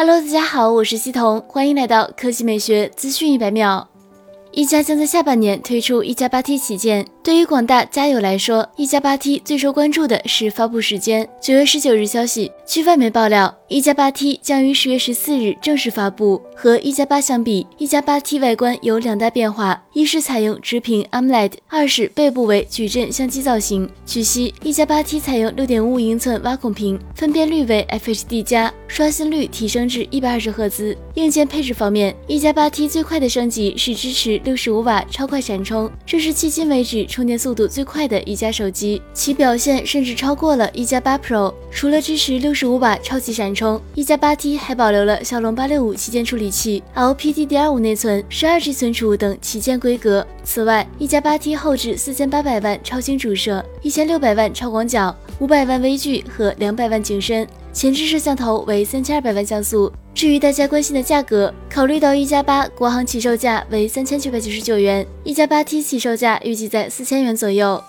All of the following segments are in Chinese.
Hello，大家好，我是西彤，欢迎来到科技美学资讯一百秒。一加将在下半年推出一加八 T 旗舰。对于广大家友来说，一加八 T 最受关注的是发布时间。九月十九日消息，据外媒爆料，一加八 T 将于十月十四日正式发布。和一加八相比，一加八 T 外观有两大变化：一是采用直屏 AMOLED，二是背部为矩阵相机造型。据悉，一加八 T 采用六点五五英寸挖孔屏，分辨率为 FHD 加，刷新率提升至一百二十赫兹。硬件配置方面，一加八 T 最快的升级是支持六十五瓦超快闪充，这是迄今为止。充电速度最快的一加手机，其表现甚至超过了一加八 Pro。除了支持六十五瓦超级闪充，一加八 T 还保留了骁龙八六五旗舰处理器、LPDDR5 内存、十二 G 存储等旗舰规格。此外，一加八 T 后置四千八百万超清主摄、一千六百万超广角、五百万微距和两百万景深，前置摄像头为三千二百万像素。至于大家关心的价格，考虑到一加八国行起售价为三千九百九十九元，一加八 T 起售价预计在四千元左右。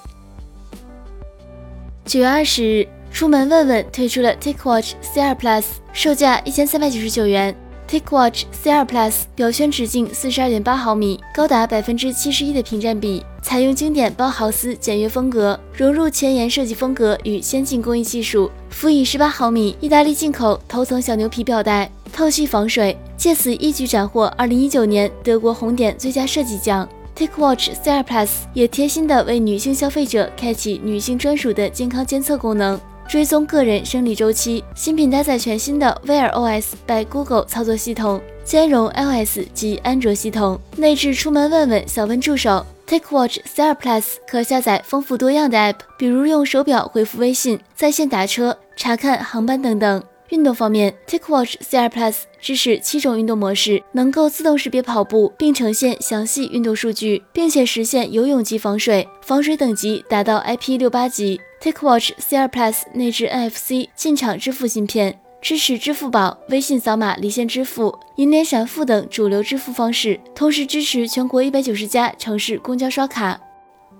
九月二十日，出门问问推出了 TicWatch C2 Plus，售价一千三百九十九元。TicWatch C2 Plus 表圈直径四十二点八毫米，高达百分之七十一的屏占比，采用经典包豪斯简约风格，融入前沿设计风格与先进工艺技术，辅以十八毫米意大利进口头层小牛皮表带。透气防水，借此一举斩获二零一九年德国红点最佳设计奖。TicWatch C2 Plus 也贴心的为女性消费者开启女性专属的健康监测功能，追踪个人生理周期。新品搭载全新的 Wear OS by Google 操作系统，兼容 iOS 及安卓系统。内置出门问问小问助手。TicWatch C2 Plus 可下载丰富多样的 App，比如用手表回复微信、在线打车、查看航班等等。运动方面，TicWatch CR Plus 支持七种运动模式，能够自动识别跑步，并呈现详细运动数据，并且实现游泳级防水，防水等级达到 IP68 级。TicWatch CR Plus 内置 NFC 进场支付芯片，支持支付宝、微信扫码离线支付、银联闪付等主流支付方式，同时支持全国一百九十家城市公交刷卡。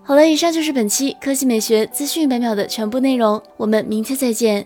好了，以上就是本期科技美学资讯百秒的全部内容，我们明天再见。